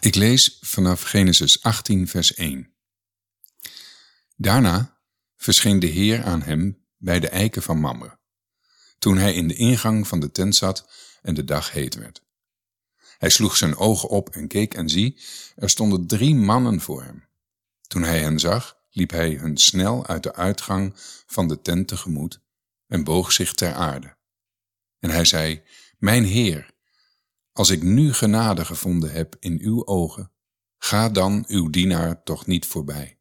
Ik lees vanaf Genesis 18, vers 1. Daarna verscheen de Heer aan hem bij de eiken van Mamre, toen hij in de ingang van de tent zat en de dag heet werd. Hij sloeg zijn ogen op en keek en zie, er stonden drie mannen voor hem. Toen hij hen zag, liep hij hun snel uit de uitgang van de tent tegemoet en boog zich ter aarde. En hij zei, Mijn Heer, als ik nu genade gevonden heb in uw ogen, ga dan uw dienaar toch niet voorbij.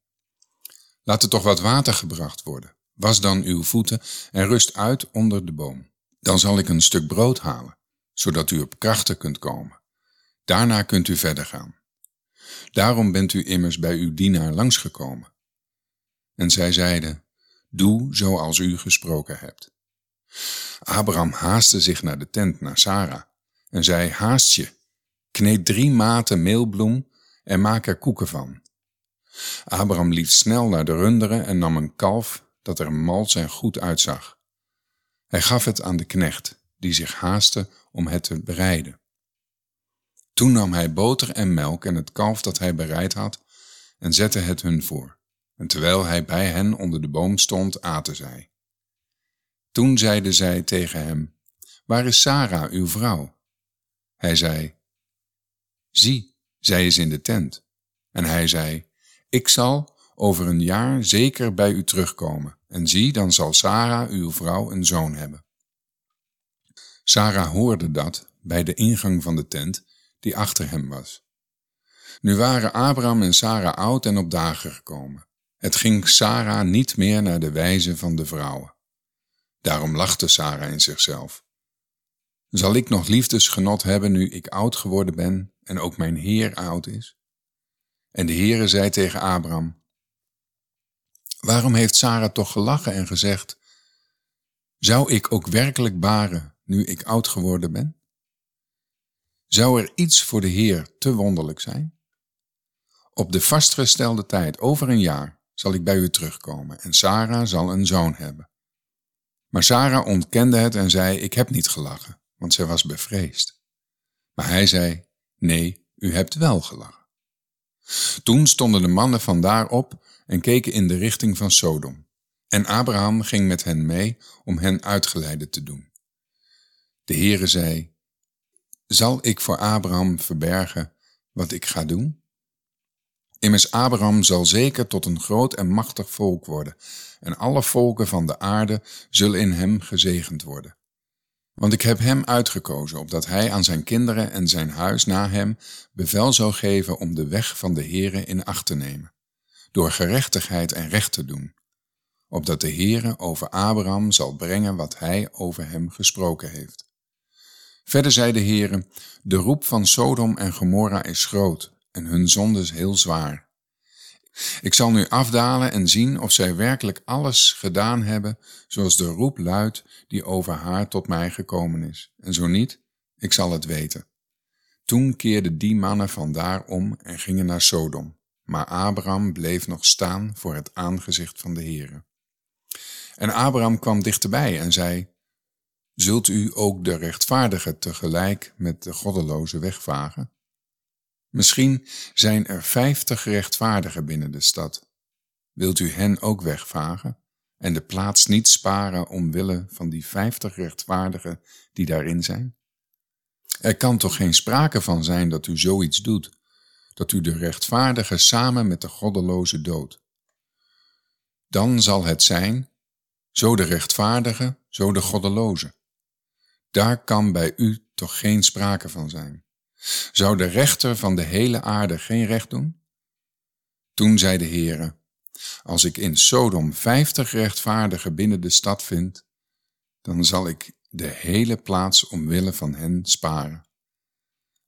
Laat er toch wat water gebracht worden. Was dan uw voeten en rust uit onder de boom. Dan zal ik een stuk brood halen, zodat u op krachten kunt komen. Daarna kunt u verder gaan. Daarom bent u immers bij uw dienaar langsgekomen. En zij zeiden, doe zoals u gesproken hebt. Abraham haastte zich naar de tent naar Sarah en zei, haast je, kneed drie maten meelbloem en maak er koeken van. Abraham liep snel naar de runderen en nam een kalf dat er mals en goed uitzag. Hij gaf het aan de knecht, die zich haastte om het te bereiden. Toen nam hij boter en melk en het kalf dat hij bereid had en zette het hun voor. En terwijl hij bij hen onder de boom stond, aten zij. Toen zeiden zij tegen hem, Waar is Sarah, uw vrouw? Hij zei, Zie, zij is in de tent. En hij zei, Ik zal over een jaar zeker bij u terugkomen. En zie, dan zal Sarah, uw vrouw, een zoon hebben. Sarah hoorde dat bij de ingang van de tent die achter hem was. Nu waren Abraham en Sarah oud en op dagen gekomen. Het ging Sarah niet meer naar de wijze van de vrouwen. Daarom lachte Sarah in zichzelf. Zal ik nog liefdesgenot hebben nu ik oud geworden ben en ook mijn Heer oud is? En de Heere zei tegen Abraham, Waarom heeft Sarah toch gelachen en gezegd, Zou ik ook werkelijk baren nu ik oud geworden ben? Zou er iets voor de Heer te wonderlijk zijn? Op de vastgestelde tijd, over een jaar, zal ik bij u terugkomen en Sarah zal een zoon hebben. Maar Sarah ontkende het en zei, ik heb niet gelachen, want zij was bevreesd. Maar hij zei, nee, u hebt wel gelachen. Toen stonden de mannen vandaar op en keken in de richting van Sodom. En Abraham ging met hen mee om hen uitgeleide te doen. De Heere zei, zal ik voor Abraham verbergen wat ik ga doen? Immers Abraham zal zeker tot een groot en machtig volk worden, en alle volken van de aarde zullen in hem gezegend worden. Want ik heb hem uitgekozen, opdat hij aan zijn kinderen en zijn huis na hem bevel zou geven om de weg van de Heere in acht te nemen, door gerechtigheid en recht te doen, opdat de Heere over Abraham zal brengen wat hij over hem gesproken heeft. Verder zei de Heere, de roep van Sodom en Gomorra is groot en hun zonde heel zwaar. Ik zal nu afdalen en zien of zij werkelijk alles gedaan hebben zoals de roep luidt die over haar tot mij gekomen is. En zo niet, ik zal het weten. Toen keerden die mannen vandaar om en gingen naar Sodom. Maar Abraham bleef nog staan voor het aangezicht van de Heere. En Abraham kwam dichterbij en zei, Zult u ook de rechtvaardige tegelijk met de goddeloze wegvagen? Misschien zijn er vijftig rechtvaardigen binnen de stad. Wilt u hen ook wegvagen en de plaats niet sparen omwille van die vijftig rechtvaardigen die daarin zijn? Er kan toch geen sprake van zijn dat u zoiets doet, dat u de rechtvaardige samen met de goddeloze dood. Dan zal het zijn, zo de rechtvaardige, zo de goddeloze. Daar kan bij u toch geen sprake van zijn. Zou de rechter van de hele aarde geen recht doen? Toen zei de Heere, als ik in Sodom vijftig rechtvaardigen binnen de stad vind, dan zal ik de hele plaats omwille van hen sparen.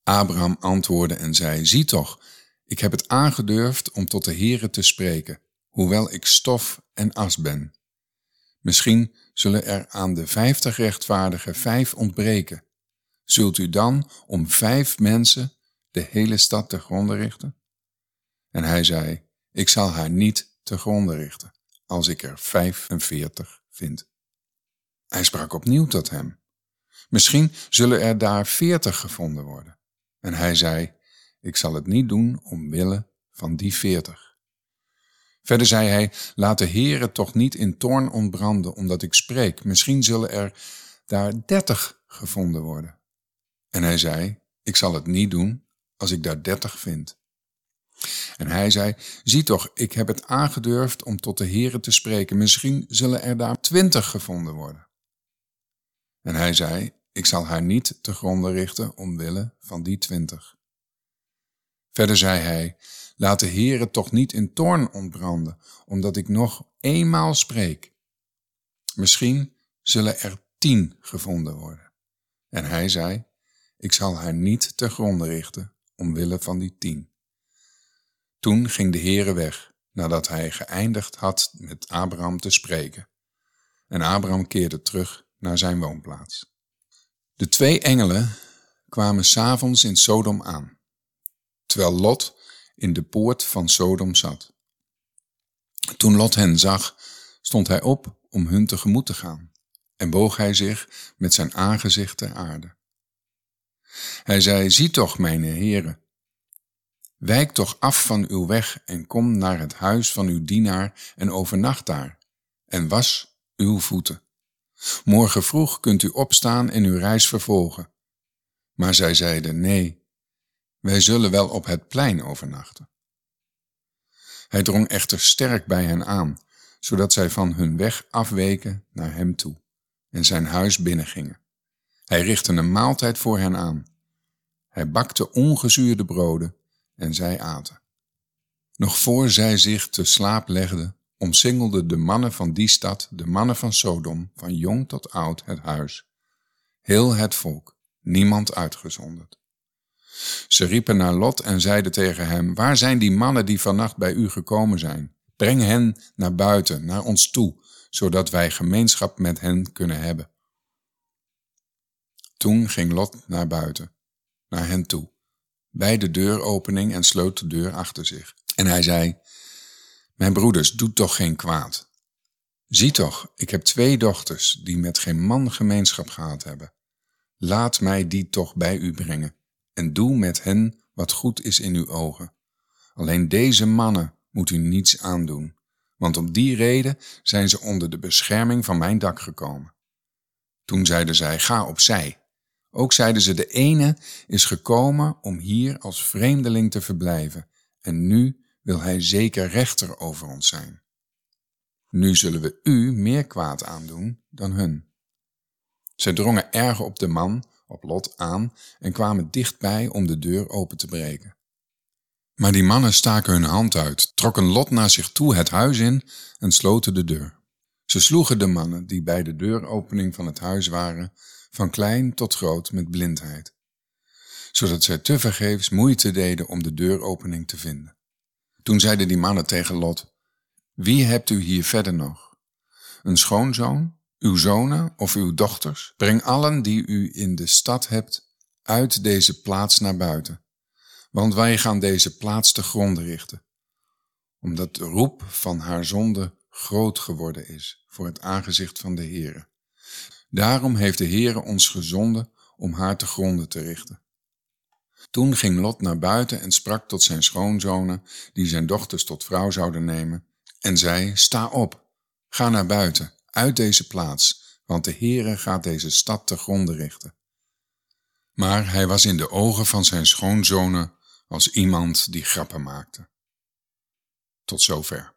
Abraham antwoordde en zei, zie toch, ik heb het aangedurfd om tot de Heere te spreken, hoewel ik stof en as ben. Misschien zullen er aan de vijftig rechtvaardigen vijf ontbreken. Zult u dan om vijf mensen de hele stad te gronden richten? En hij zei, ik zal haar niet te gronden richten, als ik er vijfenveertig vind. Hij sprak opnieuw tot hem. Misschien zullen er daar veertig gevonden worden. En hij zei, ik zal het niet doen omwille van die veertig. Verder zei hij, laat de Heere toch niet in toorn ontbranden, omdat ik spreek. Misschien zullen er daar dertig gevonden worden. En hij zei, ik zal het niet doen als ik daar dertig vind. En hij zei, zie toch, ik heb het aangedurfd om tot de Heere te spreken. Misschien zullen er daar twintig gevonden worden. En hij zei, ik zal haar niet te gronden richten omwille van die twintig. Verder zei hij, laat de Heere toch niet in toorn ontbranden, omdat ik nog eenmaal spreek. Misschien zullen er tien gevonden worden. En hij zei, ik zal haar niet te gronden richten omwille van die tien. Toen ging de Heere weg, nadat hij geëindigd had met Abraham te spreken. En Abraham keerde terug naar zijn woonplaats. De twee engelen kwamen s'avonds in Sodom aan, terwijl Lot in de poort van Sodom zat. Toen Lot hen zag, stond hij op om hun tegemoet te gaan en boog hij zich met zijn aangezicht ter aarde. Hij zei, zie toch, mijn heren, wijk toch af van uw weg en kom naar het huis van uw dienaar en overnacht daar en was uw voeten. Morgen vroeg kunt u opstaan en uw reis vervolgen. Maar zij zeiden, nee, wij zullen wel op het plein overnachten. Hij drong echter sterk bij hen aan, zodat zij van hun weg afweken naar hem toe en zijn huis binnengingen. Hij richtte een maaltijd voor hen aan. Hij bakte ongezuurde broden en zij aten. Nog voor zij zich te slaap legden, omsingelden de mannen van die stad, de mannen van Sodom, van jong tot oud, het huis. Heel het volk, niemand uitgezonderd. Ze riepen naar Lot en zeiden tegen hem, waar zijn die mannen die vannacht bij u gekomen zijn? Breng hen naar buiten, naar ons toe, zodat wij gemeenschap met hen kunnen hebben. Toen ging Lot naar buiten, naar hen toe, bij de deuropening en sloot de deur achter zich. En hij zei, mijn broeders, doe toch geen kwaad. Zie toch, ik heb twee dochters die met geen man gemeenschap gehad hebben. Laat mij die toch bij u brengen en doe met hen wat goed is in uw ogen. Alleen deze mannen moet u niets aandoen, want om die reden zijn ze onder de bescherming van mijn dak gekomen. Toen zeiden zij, ga opzij. Ook zeiden ze, de ene is gekomen om hier als vreemdeling te verblijven, en nu wil hij zeker rechter over ons zijn. Nu zullen we u meer kwaad aandoen dan hun. Zij drongen erg op de man, op Lot, aan en kwamen dichtbij om de deur open te breken. Maar die mannen staken hun hand uit, trokken Lot naar zich toe het huis in en sloten de deur. Ze sloegen de mannen die bij de deuropening van het huis waren, van klein tot groot met blindheid, zodat zij tevergeefs moeite deden om de deuropening te vinden. Toen zeiden die mannen tegen Lot, wie hebt u hier verder nog? Een schoonzoon, uw zonen of uw dochters? Breng allen die u in de stad hebt uit deze plaats naar buiten, want wij gaan deze plaats te gronden richten, omdat de roep van haar zonde groot geworden is voor het aangezicht van de Heere. Daarom heeft de Heere ons gezonden om haar te gronden te richten. Toen ging Lot naar buiten en sprak tot zijn schoonzonen, die zijn dochters tot vrouw zouden nemen, en zei, sta op, ga naar buiten, uit deze plaats, want de Heere gaat deze stad te gronden richten. Maar hij was in de ogen van zijn schoonzonen als iemand die grappen maakte. Tot zover.